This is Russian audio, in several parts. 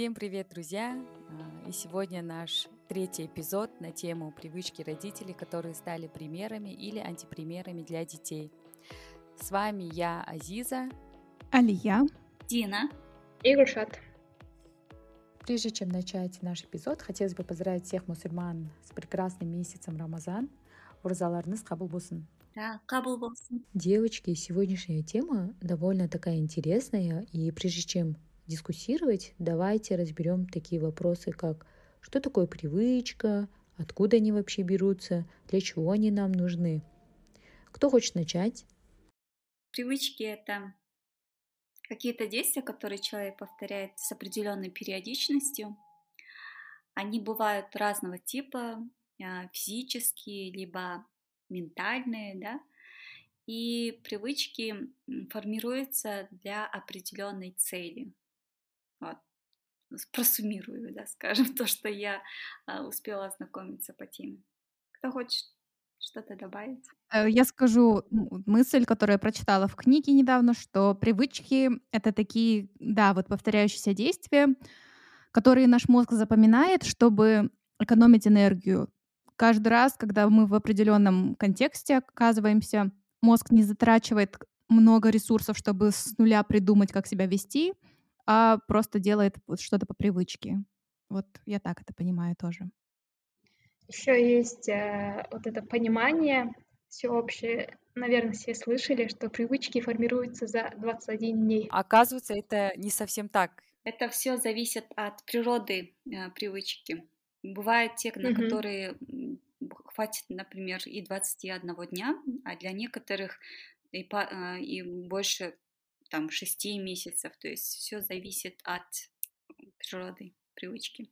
Всем привет, друзья! А, и сегодня наш третий эпизод на тему привычки родителей, которые стали примерами или антипримерами для детей. С вами я, Азиза. Алия. Дина. И Гуршат. Прежде чем начать наш эпизод, хотелось бы поздравить всех мусульман с прекрасным месяцем Рамазан. Уразаларыңыз қабыл болсын. Да, болсын. Девочки, сегодняшняя тема довольно такая интересная, и прежде чем дискуссировать, давайте разберем такие вопросы, как что такое привычка, откуда они вообще берутся, для чего они нам нужны. Кто хочет начать? Привычки — это какие-то действия, которые человек повторяет с определенной периодичностью. Они бывают разного типа, а, физические, либо ментальные, да, и привычки формируются для определенной цели. Вот. Просуммирую, да, скажем, то, что я а, успела ознакомиться по теме. Кто хочет что-то добавить? Э, я скажу мысль, которую я прочитала в книге недавно, что привычки — это такие, да, вот повторяющиеся действия, которые наш мозг запоминает, чтобы экономить энергию. Каждый раз, когда мы в определенном контексте оказываемся, мозг не затрачивает много ресурсов, чтобы с нуля придумать, как себя вести — а просто делает что-то по привычке. Вот я так это понимаю тоже. Еще есть э, вот это понимание всеобщее. Наверное, все слышали, что привычки формируются за 21 дней. Оказывается, это не совсем так. Это все зависит от природы э, привычки. Бывают те, на угу. которые хватит, например, и 21 дня, а для некоторых и, по, э, и больше там 6 месяцев. То есть все зависит от природы, привычки.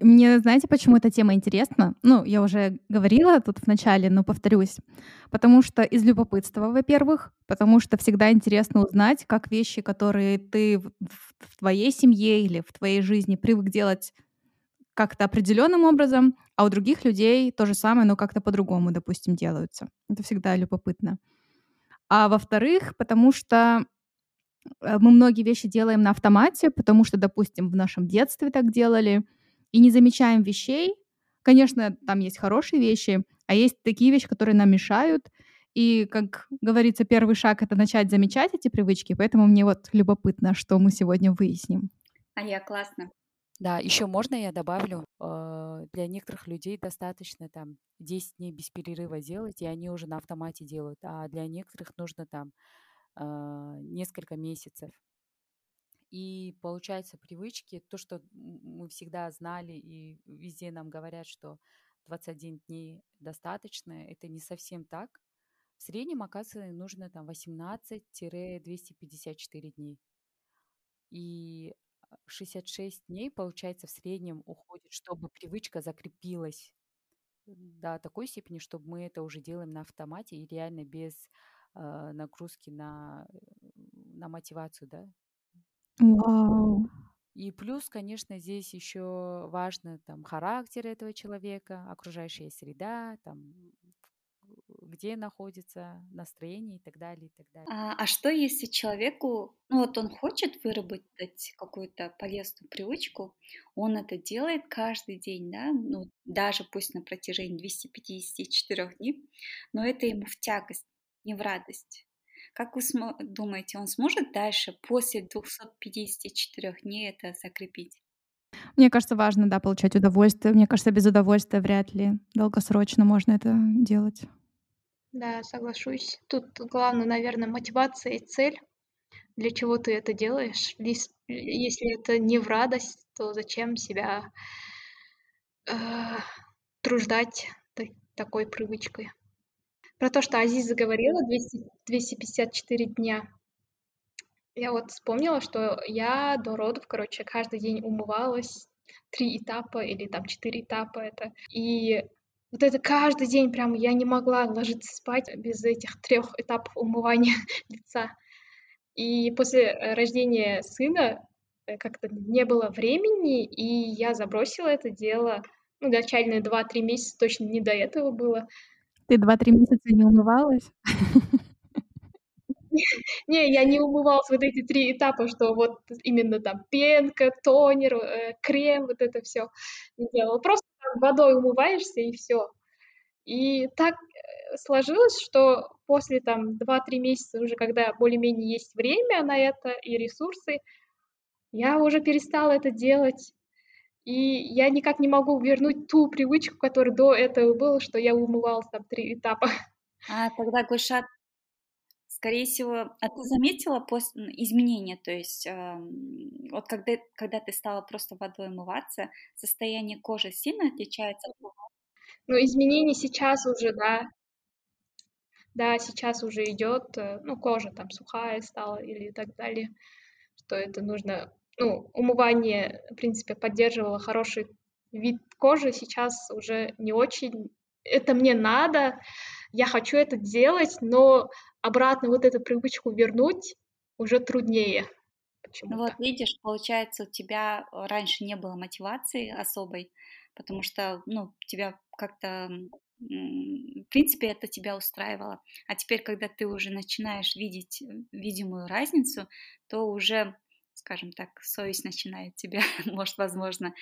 Мне, знаете, почему эта тема интересна? Ну, я уже говорила тут в начале, но повторюсь. Потому что из любопытства, во-первых, потому что всегда интересно узнать, как вещи, которые ты в, в твоей семье или в твоей жизни привык делать как-то определенным образом, а у других людей то же самое, но как-то по-другому, допустим, делаются. Это всегда любопытно. А во-вторых, потому что мы многие вещи делаем на автомате, потому что, допустим, в нашем детстве так делали, и не замечаем вещей. Конечно, там есть хорошие вещи, а есть такие вещи, которые нам мешают. И, как говорится, первый шаг — это начать замечать эти привычки, поэтому мне вот любопытно, что мы сегодня выясним. А я классно. Да, еще можно я добавлю, э, для некоторых людей достаточно там 10 дней без перерыва делать, и они уже на автомате делают, а для некоторых нужно там несколько месяцев. И получается привычки, то, что мы всегда знали и везде нам говорят, что 21 дней достаточно, это не совсем так. В среднем, оказывается, нужно там 18-254 дней. И 66 дней, получается, в среднем уходит, чтобы привычка закрепилась до такой степени, чтобы мы это уже делаем на автомате и реально без нагрузки на, э, на мотивацию, да. Вау. И плюс, конечно, здесь еще важно там характер этого человека, окружающая среда, там где находится настроение и так далее, и так далее. А, а что если человеку, ну вот он хочет выработать какую-то полезную привычку, он это делает каждый день, да, ну даже пусть на протяжении 254 дней, но это ему в тягость не в радость. Как вы думаете, он сможет дальше, после 254 дней, это закрепить? Мне кажется, важно, да, получать удовольствие. Мне кажется, без удовольствия вряд ли долгосрочно можно это делать. Да, соглашусь. Тут главное, наверное, мотивация и цель. Для чего ты это делаешь? Если это не в радость, то зачем себя э, труждать такой привычкой? Про то, что Азиза говорила, 200, 254 дня. Я вот вспомнила, что я до родов, короче, каждый день умывалась, три этапа или там четыре этапа это. И вот это каждый день прям я не могла ложиться спать без этих трех этапов умывания лица. И после э, рождения сына э, как-то не было времени, и я забросила это дело. Ну, начальные 2-3 месяца точно не до этого было. Ты 2-3 месяца не умывалась? Не, я не умывалась вот эти три этапа, что вот именно там пенка, тонер, э, крем, вот это все не делала. Просто водой умываешься и все. И так э, сложилось, что после там 2-3 месяца уже, когда более-менее есть время на это и ресурсы, я уже перестала это делать. И я никак не могу вернуть ту привычку, которая до этого была, что я умывалась там три этапа. А тогда, Гульшат, скорее всего, а ты заметила после изменения, то есть э, вот когда, когда ты стала просто водой умываться, состояние кожи сильно отличается от Ну, изменения сейчас уже, да. Да, сейчас уже идет, э, ну, кожа там сухая стала или так далее, что это нужно ну, умывание, в принципе, поддерживало хороший вид кожи, сейчас уже не очень. Это мне надо, я хочу это делать, но обратно вот эту привычку вернуть уже труднее. Ну вот видишь, получается, у тебя раньше не было мотивации особой, потому что, ну, тебя как-то, в принципе, это тебя устраивало. А теперь, когда ты уже начинаешь видеть видимую разницу, то уже скажем так, совесть начинает тебя, может, возможно,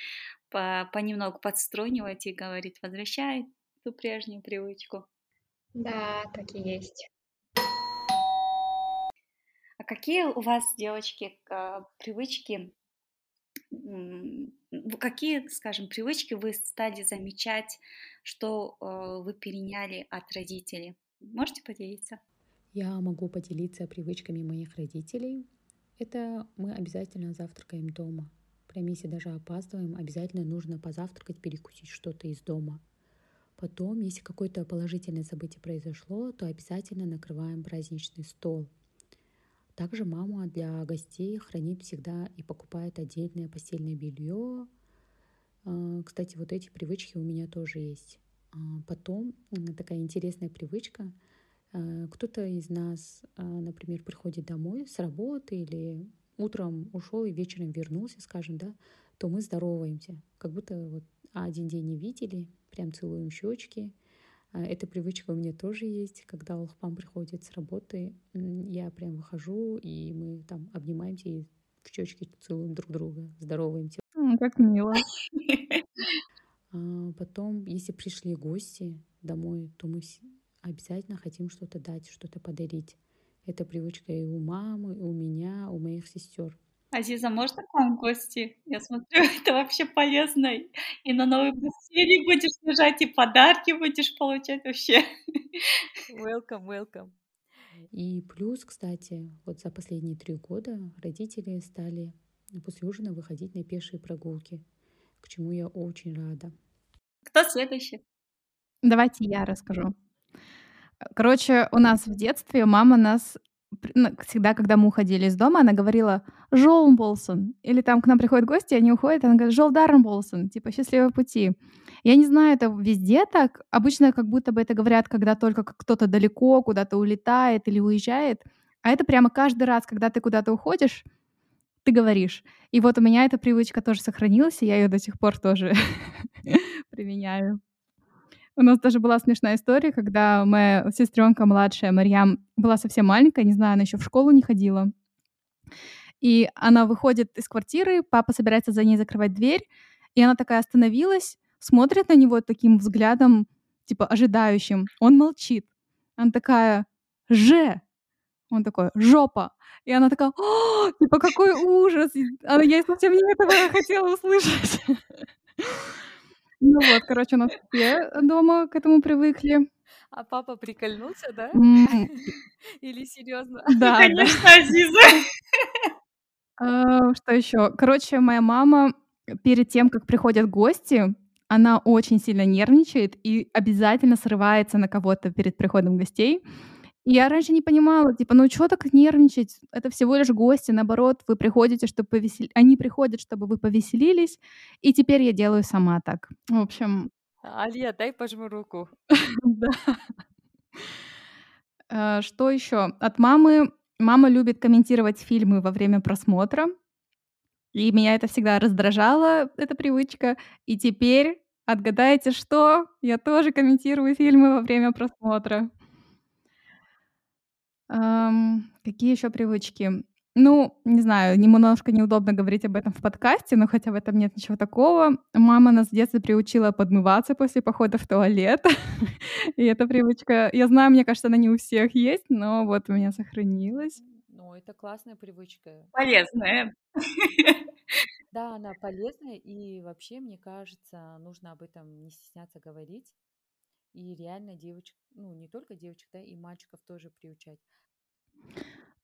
по, понемногу подструнивать и говорит, возвращай ту прежнюю привычку. Да, так и есть. А какие у вас, девочки, привычки, какие, скажем, привычки вы стали замечать, что э, вы переняли от родителей? Можете поделиться? Я могу поделиться привычками моих родителей. Это мы обязательно завтракаем дома. Прям если даже опаздываем, обязательно нужно позавтракать, перекусить что-то из дома. Потом, если какое-то положительное событие произошло, то обязательно накрываем праздничный стол. Также мама для гостей хранит всегда и покупает отдельное постельное белье. А, кстати, вот эти привычки у меня тоже есть. А, потом такая интересная привычка — кто-то из нас, э, например, приходит домой с работы или утром ушел и вечером вернулся, скажем, да, то мы здороваемся, как будто вот один день не видели, прям целуем щечки. Э, эта привычка у меня тоже есть, когда Алхпам приходит с работы, я прям выхожу, и мы там обнимаемся и в щечки целуем друг друга, здороваемся. Как мило. А потом, если пришли гости домой, то мы обязательно хотим что-то дать, что-то подарить. Это привычка и у мамы, и у меня, у моих сестер. Азиза, можно к вам в гости? Я смотрю, это вообще полезно. И на новой постели будешь лежать, и подарки будешь получать вообще. Welcome, welcome. И плюс, кстати, вот за последние три года родители стали после ужина выходить на пешие прогулки, к чему я очень рада. Кто следующий? Давайте я расскажу. Короче, у нас в детстве мама нас ну, всегда, когда мы уходили из дома, она говорила «Жол Болсон». Или там к нам приходят гости, они уходят, она говорит «Жол Болсон», типа «Счастливого пути». Я не знаю, это везде так. Обычно как будто бы это говорят, когда только кто-то далеко куда-то улетает или уезжает. А это прямо каждый раз, когда ты куда-то уходишь, ты говоришь. И вот у меня эта привычка тоже сохранилась, и я ее до сих пор тоже применяю. У нас даже была смешная история, когда моя сестренка младшая, Марьям, была совсем маленькая, не знаю, она еще в школу не ходила. И она выходит из квартиры, папа собирается за ней закрывать дверь, и она такая остановилась, смотрит на него таким взглядом, типа ожидающим. Он молчит. Она такая «Же!» Он такой «Жопа!» И она такая «О, типа какой ужас!» она, Я совсем не этого хотела услышать. Ну вот, короче, у нас все дома к этому привыкли. А папа прикольнулся, да? Или серьезно? Да, Конечно, Азиза. А, что еще? Короче, моя мама перед тем, как приходят гости, она очень сильно нервничает и обязательно срывается на кого-то перед приходом гостей. Я раньше не понимала, типа, ну что так нервничать? Это всего лишь гости, наоборот, вы приходите, чтобы повесел... Они приходят, чтобы вы повеселились, и теперь я делаю сама так. В общем... Алия, дай пожму руку. Да. А, что еще? От мамы. Мама любит комментировать фильмы во время просмотра. И меня это всегда раздражало, эта привычка. И теперь, отгадайте что? Я тоже комментирую фильмы во время просмотра. Какие еще привычки? Ну, не знаю, немножко неудобно говорить об этом в подкасте, но хотя в этом нет ничего такого. Мама нас в детстве приучила подмываться после похода в туалет. И эта привычка, я знаю, мне кажется, она не у всех есть, но вот у меня сохранилась. Ну, это классная привычка. Полезная. Да, она полезная, и вообще, мне кажется, нужно об этом не стесняться говорить. И реально девочек, ну, не только девочек, да, и мальчиков тоже приучать.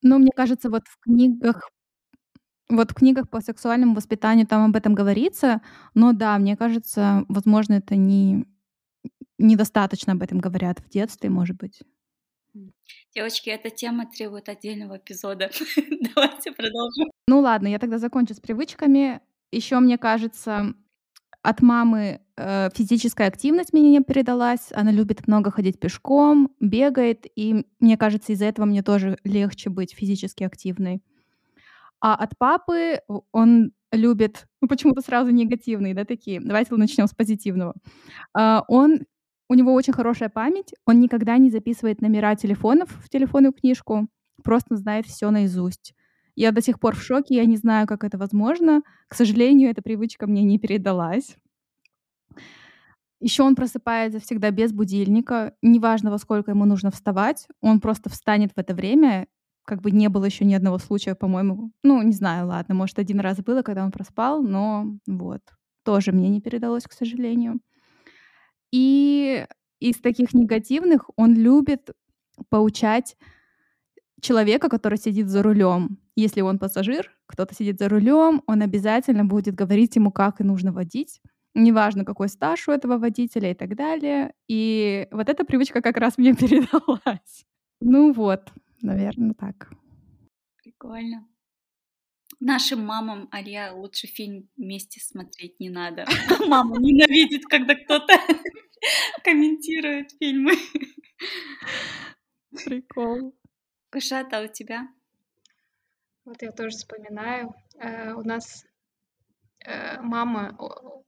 Ну, мне кажется, вот в книгах вот в книгах по сексуальному воспитанию там об этом говорится, но да, мне кажется, возможно, это не недостаточно об этом говорят в детстве, может быть. Девочки, эта тема требует отдельного эпизода. Давайте продолжим. Ну ладно, я тогда закончу с привычками. Еще мне кажется, от мамы э, физическая активность мне не передалась. Она любит много ходить пешком, бегает, и мне кажется, из-за этого мне тоже легче быть физически активной. А от папы он любит, ну почему-то сразу негативные, да, такие. Давайте начнем с позитивного. А, он у него очень хорошая память, он никогда не записывает номера телефонов в телефонную книжку, просто знает все наизусть. Я до сих пор в шоке, я не знаю, как это возможно. К сожалению, эта привычка мне не передалась. Еще он просыпается всегда без будильника, неважно, во сколько ему нужно вставать, он просто встанет в это время, как бы не было еще ни одного случая, по-моему. Ну, не знаю, ладно, может, один раз было, когда он проспал, но вот, тоже мне не передалось, к сожалению. И из таких негативных он любит поучать человека, который сидит за рулем. Если он пассажир, кто-то сидит за рулем, он обязательно будет говорить ему, как и нужно водить. Неважно, какой стаж у этого водителя и так далее. И вот эта привычка как раз мне передалась. Ну вот, наверное, так. Прикольно. Нашим мамам, Ария, лучше фильм вместе смотреть не надо. Мама ненавидит, когда кто-то комментирует фильмы. Прикол. Кушата, у тебя? Вот я тоже вспоминаю. Э, у нас э, мама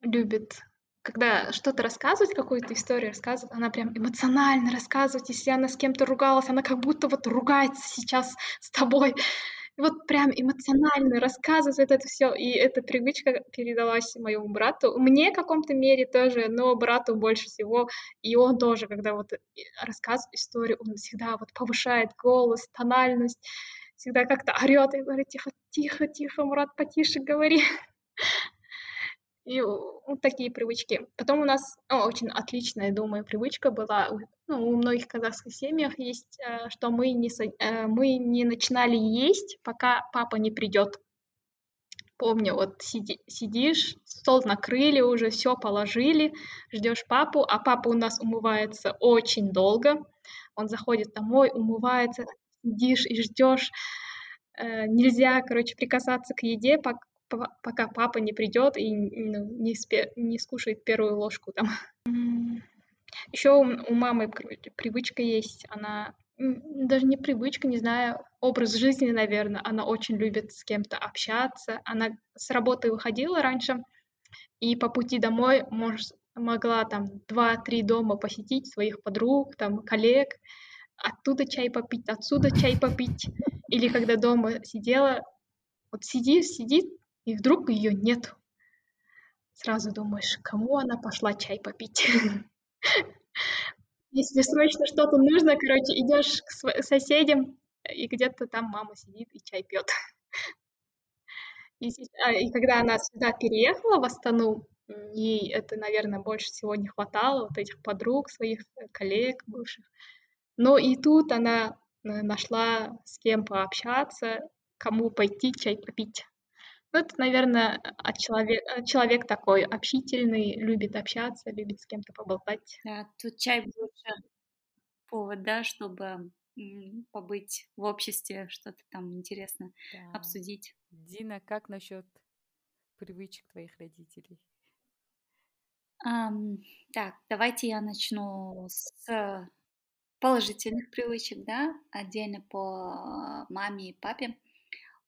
любит, когда что-то рассказывать, какую-то историю рассказывать, она прям эмоционально рассказывает. Если она с кем-то ругалась, она как будто вот ругается сейчас с тобой. Вот прям эмоционально рассказывает это все. И эта привычка передалась моему брату. Мне в каком-то мере тоже, но брату больше всего. И он тоже, когда вот э, рассказывает историю, он всегда вот повышает голос, тональность, всегда как-то орет и говорит, тихо, тихо, тихо, Мурат, потише говори. И вот такие привычки. Потом у нас о, очень отличная, думаю, привычка была. Ну, у многих казахских семьях есть, э, что мы не, э, мы не начинали есть, пока папа не придет. Помню, вот сиди, сидишь, стол накрыли уже, все положили, ждешь папу, а папа у нас умывается очень долго. Он заходит домой, умывается, сидишь и ждешь. Э, нельзя, короче, прикасаться к еде, пока папа не придет и ну, не, спе- не скушает первую ложку там. Еще у, у мамы привычка есть, она даже не привычка, не знаю, образ жизни, наверное. Она очень любит с кем-то общаться. Она с работы выходила раньше, и по пути домой может, могла там два-три дома посетить своих подруг, там коллег, оттуда чай попить, отсюда чай попить. Или когда дома сидела, вот сидит, сидит, и вдруг ее нет. Сразу думаешь, кому она пошла чай попить. Если срочно что-то нужно, короче, идешь к соседям, и где-то там мама сидит и чай пьет. И, а, и когда она сюда переехала в Астану, ей это, наверное, больше всего не хватало, вот этих подруг, своих коллег бывших. Но и тут она э, нашла с кем пообщаться, кому пойти чай попить. Ну, это, наверное, от человек, человек такой общительный, любит общаться, любит с кем-то поболтать. Да, тут чай больше повод, да, чтобы побыть в обществе, что-то там интересно да. обсудить. Дина, как насчет привычек твоих родителей? Um, так, давайте я начну с положительных привычек, да, отдельно по маме и папе.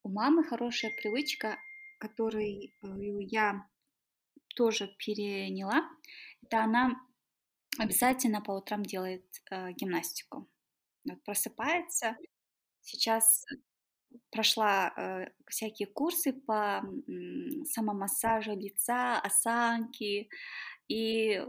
У мамы хорошая привычка который э, я тоже переняла, это она обязательно по утрам делает э, гимнастику. Вот просыпается, сейчас прошла э, всякие курсы по м, самомассажу лица, осанки, и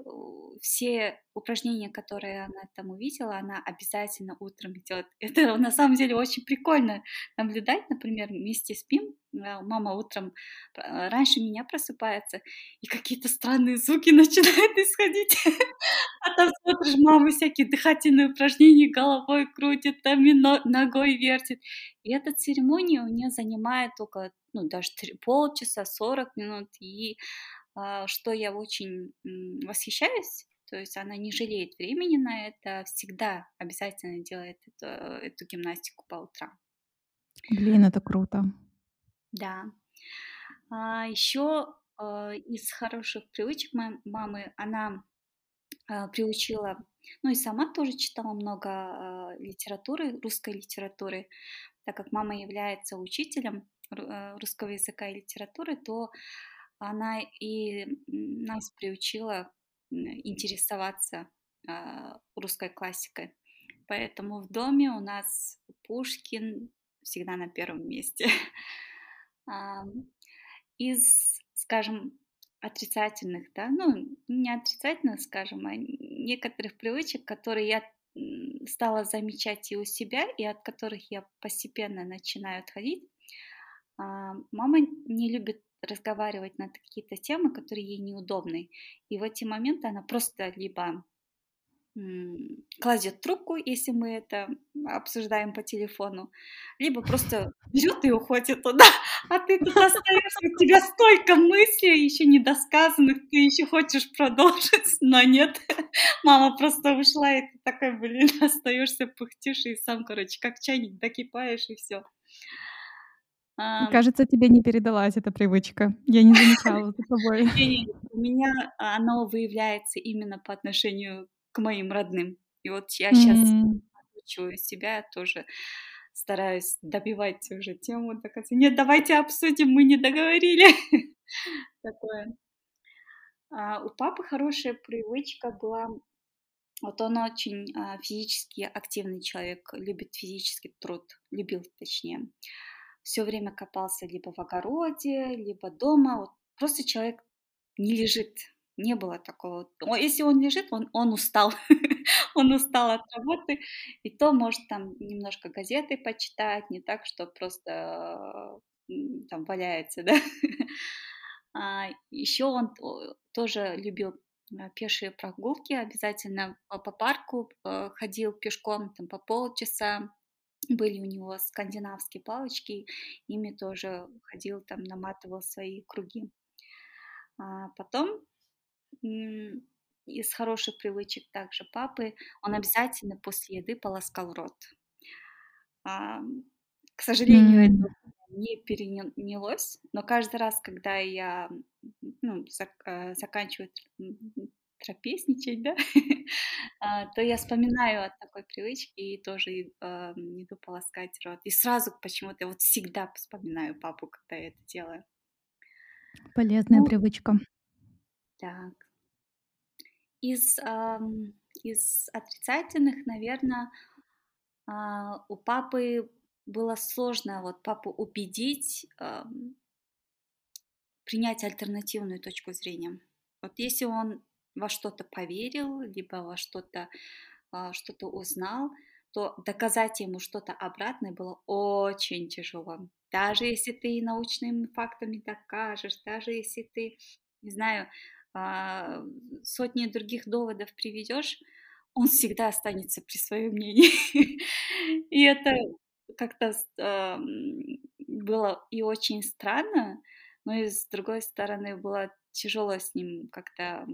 все упражнения, которые она там увидела, она обязательно утром идет. Это на самом деле очень прикольно наблюдать, например, вместе спим, а, мама утром а, раньше меня просыпается, и какие-то странные звуки начинают исходить. А там смотришь, мама всякие дыхательные упражнения головой крутит, там и ногой вертит. И эта церемония у нее занимает около, ну, даже полчаса, 40 минут. И что я очень восхищаюсь, то есть она не жалеет времени на это, всегда обязательно делает эту, эту гимнастику по утрам. Блин, это круто. Да. А, еще а, из хороших привычек моей мамы она а, приучила, ну и сама тоже читала много а, литературы, русской литературы, так как мама является учителем а, русского языка и литературы, то она и нас приучила интересоваться э, русской классикой. Поэтому в доме у нас Пушкин всегда на первом месте. Из, скажем, отрицательных, да, ну, не отрицательных, скажем, а некоторых привычек, которые я стала замечать и у себя, и от которых я постепенно начинаю отходить. Мама не любит разговаривать на какие-то темы, которые ей неудобны. И в эти моменты она просто либо кладет трубку, если мы это обсуждаем по телефону, либо просто берет и уходит туда, а ты тут остаешься, у тебя столько мыслей еще недосказанных, ты еще хочешь продолжить, но нет, мама просто ушла, и ты такой, блин, остаешься, пыхтишь, и сам, короче, как чайник докипаешь, и все. Кажется, тебе не передалась эта привычка. Я не замечала за тобой. У меня оно выявляется именно по отношению к моим родным. И вот я сейчас отучиваю себя тоже стараюсь добивать уже тему. Так, нет, давайте обсудим, мы не договорили. Такое. А, у папы хорошая привычка была. Вот он очень а, физически активный человек, любит физический труд, любил точнее все время копался либо в огороде, либо дома. Вот просто человек не лежит. Не было такого. Если он лежит, он, он устал. он устал от работы. И то может там немножко газеты почитать, не так, что просто там валяется, да. а, еще он тоже любил а, пешие прогулки, обязательно по парку э, ходил пешком там по полчаса, были у него скандинавские палочки, ими тоже ходил, там наматывал свои круги. А потом из хороших привычек также папы, он обязательно после еды полоскал рот. А, к сожалению, mm. это не перенялось, но каждый раз, когда я ну, зак- э, заканчиваю трапезничать, да, а, то я вспоминаю о такой привычке и тоже иду полоскать рот. И сразу почему-то вот всегда вспоминаю папу, когда я это делаю. Полезная ну, привычка. Так. Из, из отрицательных, наверное, а, у папы было сложно вот папу убедить принять альтернативную точку зрения. Вот если он во что-то поверил, либо во что-то а, что-то узнал, то доказать ему что-то обратное было очень тяжело. Даже если ты научными фактами докажешь, даже если ты, не знаю, а, сотни других доводов приведешь, он всегда останется при своем мнении. И это как-то было и очень странно, но и с другой стороны было тяжело с ним как-то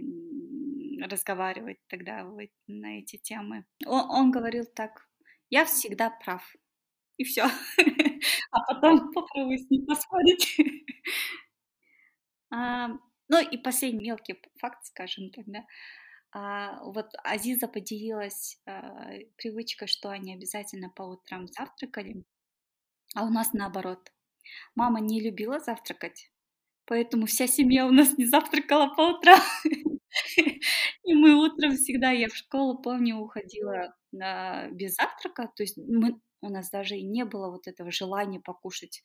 разговаривать тогда на эти темы. Он, он говорил так, я всегда прав. И все. А потом попробуй с ним поспорить. А, ну и последний мелкий факт, скажем тогда. А, вот Азиза поделилась а, привычкой, что они обязательно по утрам завтракали, а у нас наоборот. Мама не любила завтракать, Поэтому вся семья у нас не завтракала по утрам. И мы утром всегда, я в школу, помню, уходила на, без завтрака. То есть мы у нас даже и не было вот этого желания покушать.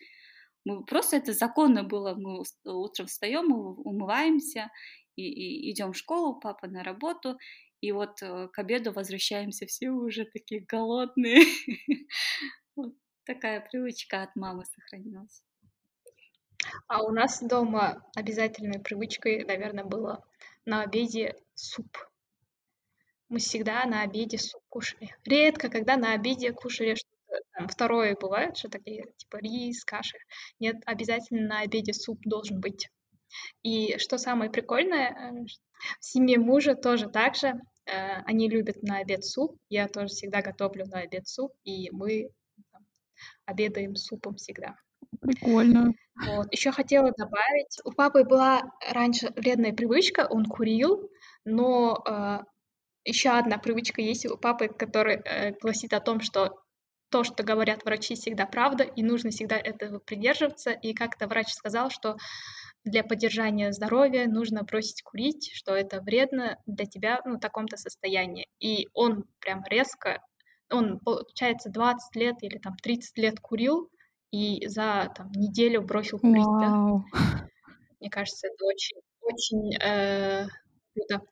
Мы просто это законно было. Мы утром встаем, мы умываемся и, и идем в школу, папа на работу, и вот э, к обеду возвращаемся все уже такие голодные. Вот такая привычка от мамы сохранилась. А у нас дома обязательной привычкой, наверное, было на обеде суп. Мы всегда на обеде суп кушали. Редко, когда на обеде кушали что-то там, второе бывает, что такие, типа рис, каши. Нет, обязательно на обеде суп должен быть. И что самое прикольное, э, в семье мужа тоже так же. Э, они любят на обед суп. Я тоже всегда готовлю на обед суп, и мы обедаем супом всегда. Прикольно. Вот. Еще хотела добавить, у папы была раньше вредная привычка, он курил, но э, еще одна привычка есть у папы, который э, гласит о том, что то, что говорят врачи, всегда правда, и нужно всегда этого придерживаться. И как-то врач сказал, что для поддержания здоровья нужно бросить курить, что это вредно для тебя ну, в таком-то состоянии. И он прям резко, он, получается, 20 лет или там 30 лет курил, и за там, неделю бросил курить. Да? Мне кажется, это очень, очень э, круто.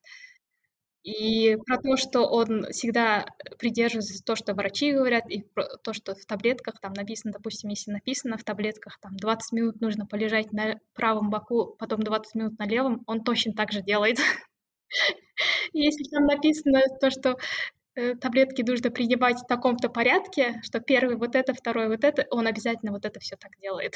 И про то, что он всегда придерживается то, что врачи говорят, и про то, что в таблетках там написано, допустим, если написано в таблетках, там 20 минут нужно полежать на правом боку, потом 20 минут на левом, он точно так же делает. Если там написано то, что таблетки нужно принимать в таком-то порядке, что первый вот это, второй вот это, он обязательно вот это все так делает.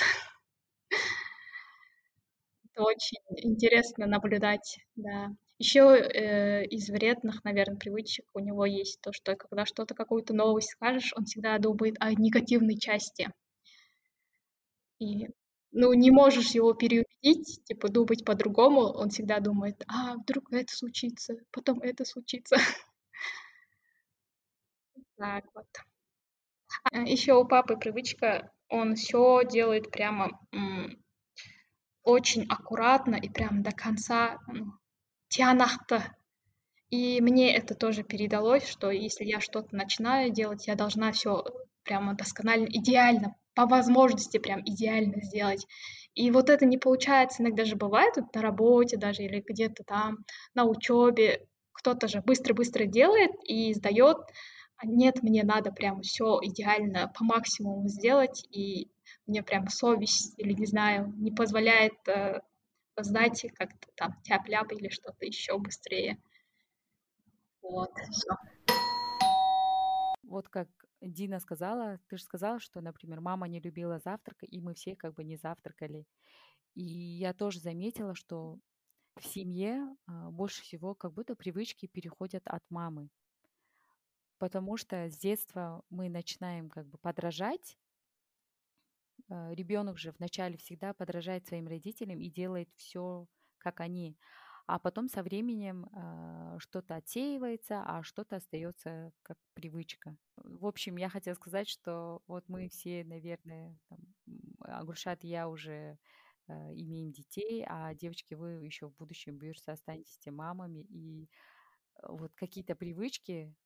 Это очень интересно наблюдать, да. Еще э, из вредных, наверное, привычек у него есть то, что когда что-то, какую-то новость скажешь, он всегда думает о негативной части. И, ну, не можешь его переубедить, типа, думать по-другому, он всегда думает, а, вдруг это случится, потом это случится. Так вот. А еще у папы привычка, он все делает прямо очень аккуратно и прям до конца, ну, тианахта. И мне это тоже передалось, что если я что-то начинаю делать, я должна все прямо досконально, идеально, по возможности прям идеально сделать. И вот это не получается, иногда же бывает вот на работе даже или где-то там на учебе, кто-то же быстро-быстро делает и сдает, а нет, мне надо прям все идеально по максимуму сделать, и мне прям совесть или не знаю не позволяет э, знаете, как-то там тяп-ляп или что-то еще быстрее. Вот, все. Вот как Дина сказала, ты же сказала, что, например, мама не любила завтрак, и мы все как бы не завтракали. И я тоже заметила, что в семье а, больше всего как будто привычки переходят от мамы. Потому что с детства мы начинаем как бы подражать а, ребенок же вначале всегда подражает своим родителям и делает все, как они. А потом со временем э, что-то отсеивается, а что-то остается как привычка. В общем, я хотела сказать, что вот мы все, наверное, там, Агульшат и я уже э, имеем детей, а девочки, вы еще в будущем, Бирса, останетесь мамами, и вот какие-то привычки э,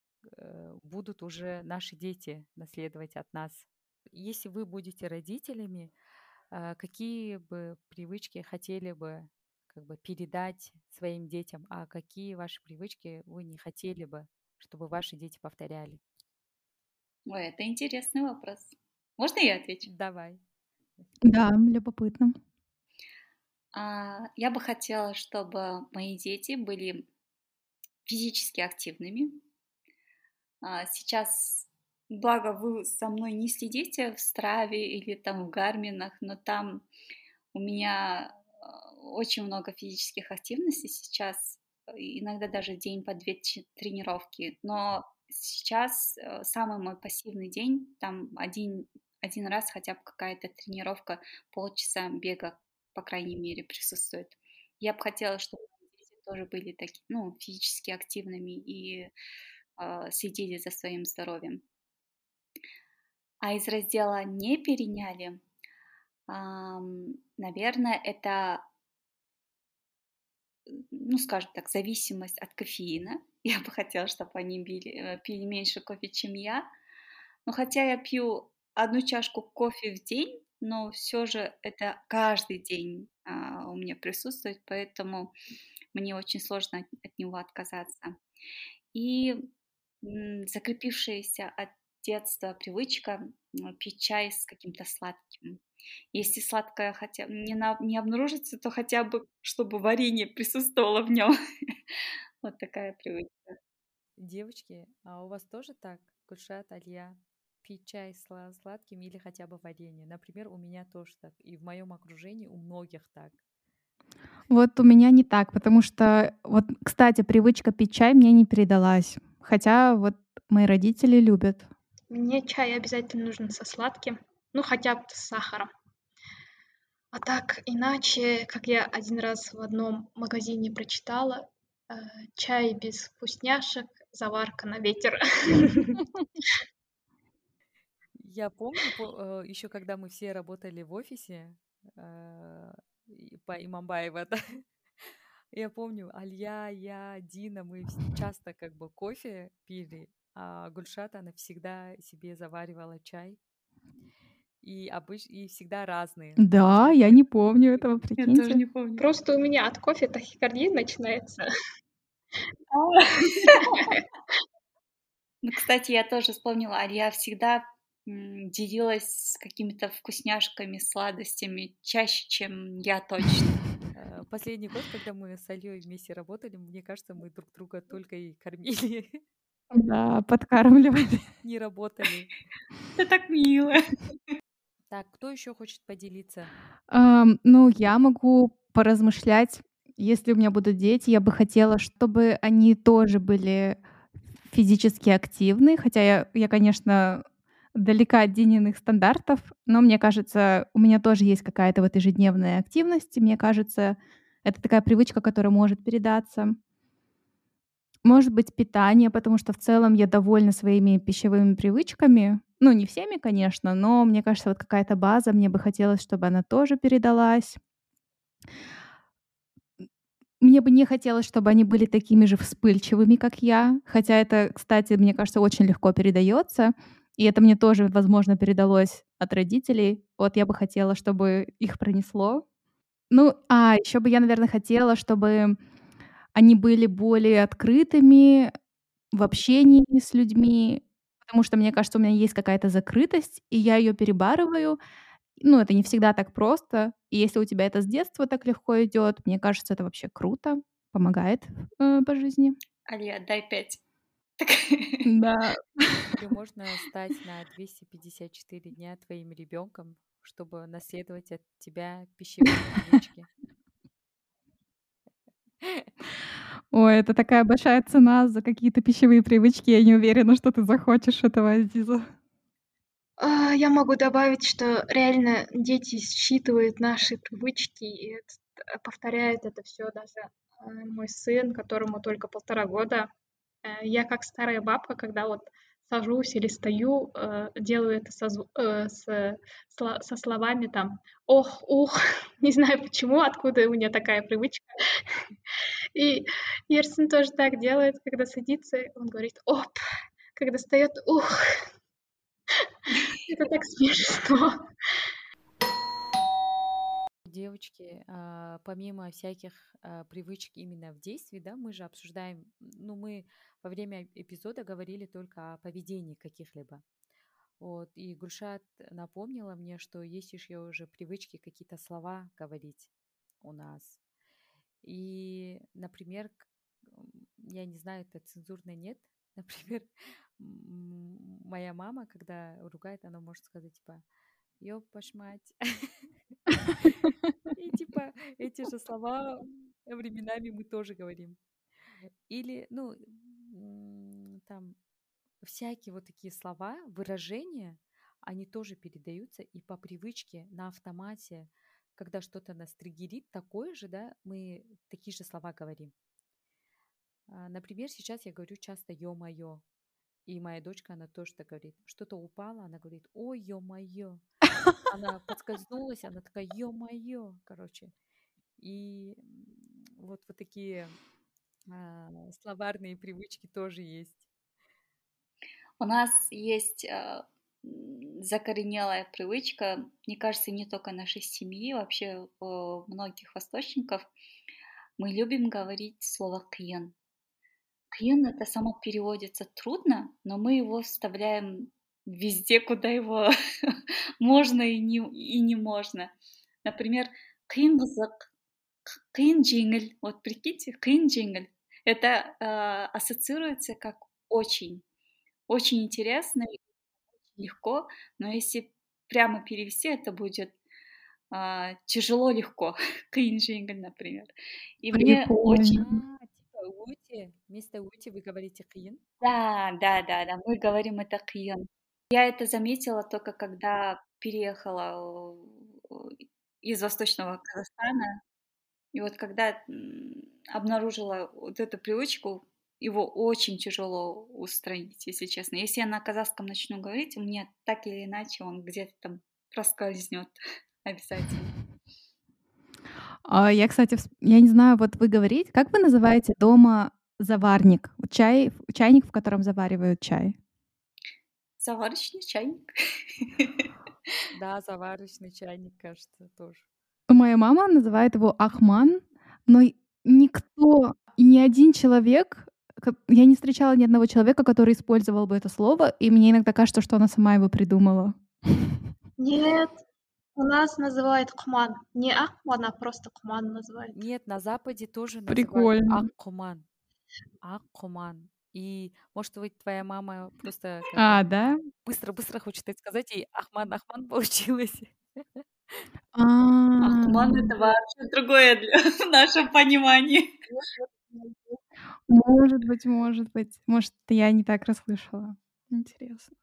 будут уже наши дети наследовать от нас если вы будете родителями, а, какие бы привычки хотели бы как бы передать своим детям, а какие ваши привычки вы не хотели бы, чтобы ваши дети повторяли? Ой, это интересный вопрос. Можно я отвечу? Давай. Да, любопытно. А, я бы хотела, чтобы мои дети были физически активными. А, сейчас Благо, вы со мной не следите в Страве или там в Гарминах, но там у меня а, очень много физических активностей сейчас, иногда даже день по две тренировки, но сейчас э, самый мой пассивный день, там один, один раз хотя бы какая-то тренировка, полчаса бега, по крайней мере, присутствует. Я бы хотела, чтобы дети тоже были такими, ну, физически активными и следили за своим здоровьем. А из раздела «не переняли», наверное, это, ну, скажем так, зависимость от кофеина. Я бы хотела, чтобы они пили, э, пили меньше кофе, чем я. Но хотя я пью одну чашку кофе в день, но все же это каждый день а, у меня присутствует, поэтому мне очень сложно от, от него отказаться. И закрепившаяся от детства привычка пить чай с каким-то сладким. Если сладкое хотя не, на, не обнаружится, то хотя бы, чтобы варенье присутствовало в нем. Вот такая привычка. Девочки, а у вас тоже так? Кушат, Алья, пить чай с сладким или хотя бы варенье? Например, у меня тоже так. И в моем окружении у многих так. Вот у меня не так, потому что, вот, кстати, привычка пить чай мне не передалась. Хотя вот мои родители любят. Мне чай обязательно нужен со сладким, ну хотя бы с сахаром. А так иначе, как я один раз в одном магазине прочитала, э, чай без вкусняшек, заварка на ветер. Я помню, э, еще когда мы все работали в офисе э, по Имамбаева, да, я помню, Алья, я, Дина, мы часто как бы кофе пили, а Гульшат, она всегда себе заваривала чай. И, обыч... и всегда разные. Да, я не помню этого, прикиньте. Я тоже не помню. Просто у меня от кофе тахикардия начинается. Ну, кстати, я тоже вспомнила, Алия всегда делилась с какими-то вкусняшками, сладостями чаще, чем я точно. Э, последний год, когда мы с Альей вместе работали, мне кажется, мы друг друга только и кормили. Да, подкармливали. Не работали. Это так мило. Так, кто еще хочет поделиться? Ам, ну, я могу поразмышлять. Если у меня будут дети, я бы хотела, чтобы они тоже были физически активны. Хотя я, я конечно, далека от Дининых стандартов, но мне кажется, у меня тоже есть какая-то вот ежедневная активность. И мне кажется, это такая привычка, которая может передаться. Может быть, питание, потому что в целом я довольна своими пищевыми привычками. Ну, не всеми, конечно, но мне кажется, вот какая-то база, мне бы хотелось, чтобы она тоже передалась. Мне бы не хотелось, чтобы они были такими же вспыльчивыми, как я. Хотя это, кстати, мне кажется, очень легко передается. И это мне тоже, возможно, передалось от родителей. Вот я бы хотела, чтобы их пронесло. Ну, а еще бы я, наверное, хотела, чтобы они были более открытыми в общении с людьми, потому что, мне кажется, у меня есть какая-то закрытость, и я ее перебарываю. Ну, это не всегда так просто. И если у тебя это с детства так легко идет, мне кажется, это вообще круто, помогает э, по жизни. Алия, дай пять. Да. Или можно стать на 254 дня твоим ребенком, чтобы наследовать от тебя пищевые привычки. Ой, это такая большая цена за какие-то пищевые привычки. Я не уверена, что ты захочешь этого, Азиза. А, я могу добавить, что реально дети считывают наши привычки и это, повторяет это все даже э, мой сын, которому только полтора года. Э, я как старая бабка, когда вот сажусь или стою, э, делаю это со, э, со словами там «ох, ух», не знаю почему, откуда у меня такая привычка. И Ерсин тоже так делает, когда садится, он говорит «оп», когда встает «ух». Это так смешно. Девочки, а, помимо всяких а, привычек именно в действии, да, мы же обсуждаем, ну, мы во время эпизода говорили только о поведении каких-либо. Вот, и Гульшат напомнила мне, что есть еще уже привычки какие-то слова говорить у нас. И, например, я не знаю, это цензурно нет. Например, моя мама, когда ругает, она может сказать, типа, ёпаш мать. И типа эти же слова временами мы тоже говорим. Или, ну, там всякие вот такие слова, выражения, они тоже передаются и по привычке на автомате, когда что-то нас триггерит, такое же, да, мы такие же слова говорим. А, например, сейчас я говорю часто «ё-моё», и моя дочка, она тоже так говорит. Что-то упало, она говорит «ой, ё-моё». Она подскользнулась, она такая «ё-моё», короче. И вот, вот такие а, словарные привычки тоже есть. У нас есть э, закоренелая привычка, мне кажется, не только нашей семьи, вообще у многих восточников. Мы любим говорить слово «кьен». «Кьен» — это само переводится трудно, но мы его вставляем везде, куда его можно и не, и не можно. Например, «кьен джингл». Вот прикиньте, «кьен джингл». Это э, ассоциируется как очень, очень интересно и легко, но если прямо перевести, это будет а, тяжело легко, кринжинг, например. И мне очень... А, типа ути, вместо ути вы говорите кин? Да, да, да, да, мы говорим это кин. Я это заметила только когда переехала из Восточного Казахстана. И вот когда обнаружила вот эту привычку, его очень тяжело устранить, если честно. Если я на казахском начну говорить, у меня так или иначе он где-то там проскользнет обязательно. А, я, кстати, я не знаю, вот вы говорите, как вы называете дома заварник? Чай, чайник, в котором заваривают чай? Заварочный чайник. Да, заварочный чайник, кажется, тоже. Моя мама называет его Ахман, но никто, ни один человек я не встречала ни одного человека, который использовал бы это слово, и мне иногда кажется, что она сама его придумала. Нет, у нас называют куман. Не ахман, а просто куман называют. Нет, на Западе тоже Прикольно. называют аккуман. Аккуман. И, может быть, твоя мама просто А, да? быстро-быстро хочет это сказать, и Ахман Ахман получилось. Ахман — это вообще другое для в нашем понимании. Может быть, может быть. Может, я не так расслышала. Интересно.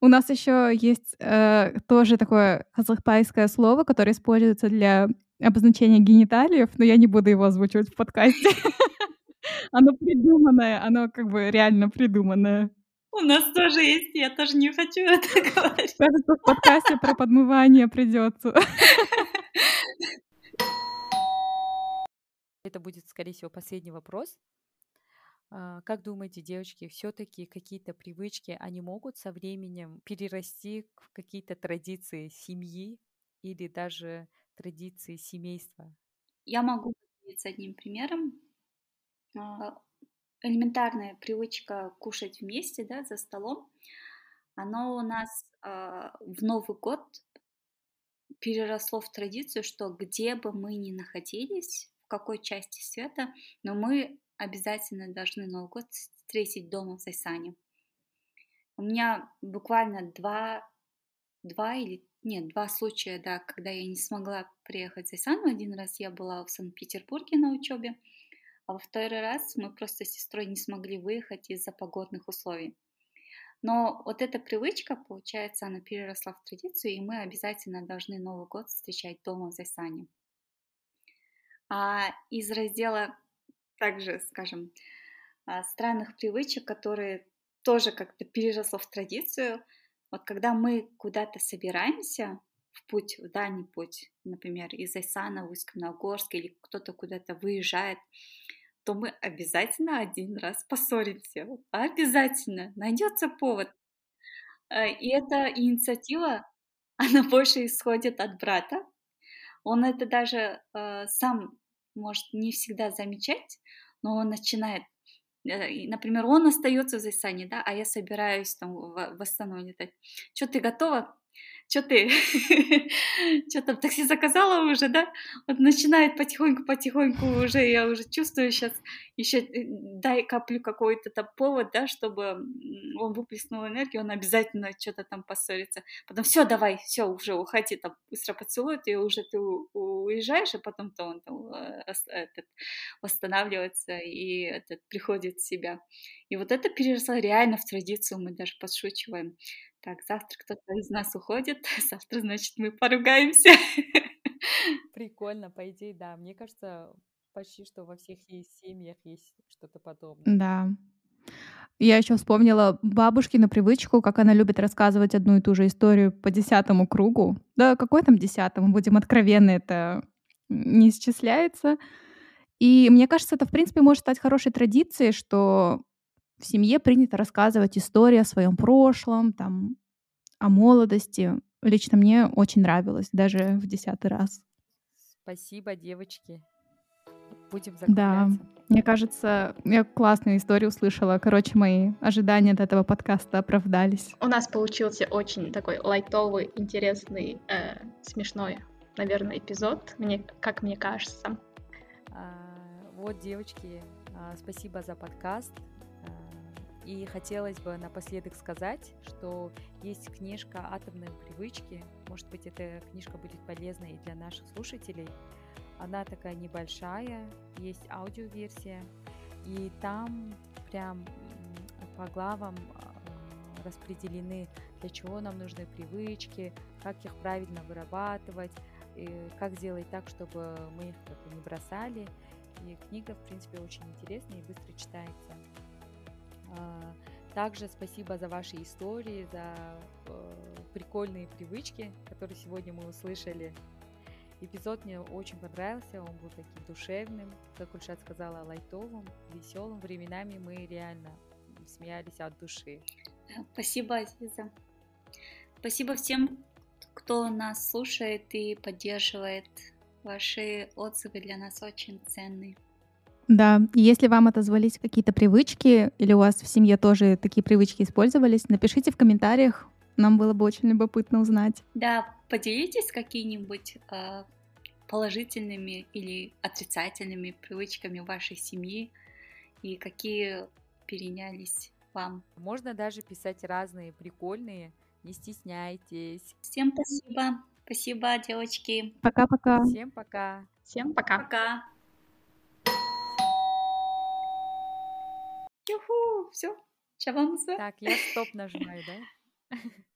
У нас еще есть э, тоже такое казахтайское слово, которое используется для обозначения гениталиев, но я не буду его озвучивать в подкасте. Оно придуманное, оно как бы реально придуманное. У нас тоже есть, я тоже не хочу это говорить. Кажется, в подкасте про подмывание придется. Это будет, скорее всего, последний вопрос. А, как думаете, девочки, все-таки какие-то привычки, они могут со временем перерасти в какие-то традиции семьи или даже традиции семейства? Я могу поделиться одним примером. А, элементарная привычка кушать вместе, да, за столом, оно у нас а, в Новый год переросло в традицию, что где бы мы ни находились, в какой части света, но мы обязательно должны Новый год встретить дома в Зайсане. У меня буквально два, два или нет, два случая, да, когда я не смогла приехать в Зайсан. Один раз я была в Санкт-Петербурге на учебе, а во второй раз мы просто с сестрой не смогли выехать из-за погодных условий. Но вот эта привычка, получается, она переросла в традицию, и мы обязательно должны Новый год встречать дома в Зайсане. А из раздела также, скажем, а, странных привычек, которые тоже как-то переросло в традицию. Вот когда мы куда-то собираемся в путь, в дальний путь, например, из Айсана в Усть-Каменогорск или кто-то куда-то выезжает, то мы обязательно один раз поссоримся. Обязательно. Найдется повод. А, и эта инициатива, она больше исходит от брата. Он это даже э, сам может не всегда замечать, но он начинает э, например, он остается в Зайсане, да, а я собираюсь там в Астану летать. Что ты готова? Что ты, что там, такси заказала уже, да? Вот начинает потихоньку-потихоньку уже, я уже чувствую сейчас, еще э, дай каплю какой-то там повод, да, чтобы он выплеснул энергию, он обязательно что-то там поссорится. Потом все, давай, все, уже уходи, там быстро поцелует, и уже ты уезжаешь, и потом-то он там э, этот, восстанавливается и этот, приходит в себя. И вот это переросло реально в традицию, мы даже подшучиваем так, завтра кто-то из нас уходит, завтра, значит, мы поругаемся. Прикольно, по идее, да. Мне кажется, почти что во всех есть семьях есть что-то подобное. Да. Я еще вспомнила бабушкину привычку, как она любит рассказывать одну и ту же историю по десятому кругу. Да, какой там десятому, будем откровенны, это не исчисляется. И мне кажется, это, в принципе, может стать хорошей традицией, что в семье принято рассказывать истории о своем прошлом, там, о молодости. Лично мне очень нравилось, даже в десятый раз. Спасибо, девочки. Будем Да, закругляться. мне кажется, я классную историю услышала. Короче, мои ожидания от этого подкаста оправдались. У нас получился очень такой лайтовый, интересный, э, смешной, наверное, эпизод, мне, как мне кажется. А, Вот, девочки, а, спасибо за подкаст. И хотелось бы напоследок сказать, что есть книжка «Атомные привычки». Может быть, эта книжка будет полезна и для наших слушателей. Она такая небольшая, есть аудиоверсия, и там прям по главам а, распределены, для чего нам нужны привычки, как их правильно вырабатывать, и как сделать так, чтобы мы их как бы не бросали. И книга, в принципе, очень интересная и быстро читается. А, Также спасибо за ваши истории, за э, прикольные привычки, которые сегодня мы услышали. Эпизод мне очень понравился, он был таким душевным, как Ульшат сказала, лайтовым, веселым. Временами мы реально смеялись от души. Спасибо, Азиза. Спасибо всем, кто нас слушает и поддерживает. Ваши отзывы для нас очень ценны. Да, и если вам отозвались какие-то привычки, или у вас в семье тоже такие привычки использовались, напишите в комментариях. Нам было бы очень любопытно узнать. Да, поделитесь какими-нибудь э, положительными или отрицательными привычками вашей семьи и какие перенялись вам. Можно даже писать разные прикольные, не стесняйтесь. Всем спасибо. Спасибо, девочки. Пока-пока. Всем пока. Всем пока. Пока. Все. Чавамза. Так, я стоп нажимаю, да?